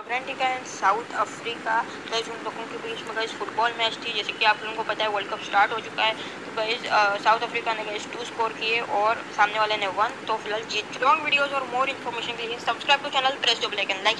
Atlantica and South Africa गैस उन लोगों के बीच में गैस फुटबॉल मैच थी। जैसे कि आप लोगों को पता है वर्ल्ड कप स्टार्ट हो चुका है। तो गैस साउथ अफ्रीका ने गैस टू स्कोर किए और सामने वाले ने वन तो फ़िलहाल जीत लॉन्ग वीडियोज़ और मोर इन्फॉर्मेशन के लिए सब्सक्राइब टू चैनल प्रेस जो ब्लैक एंड लाइक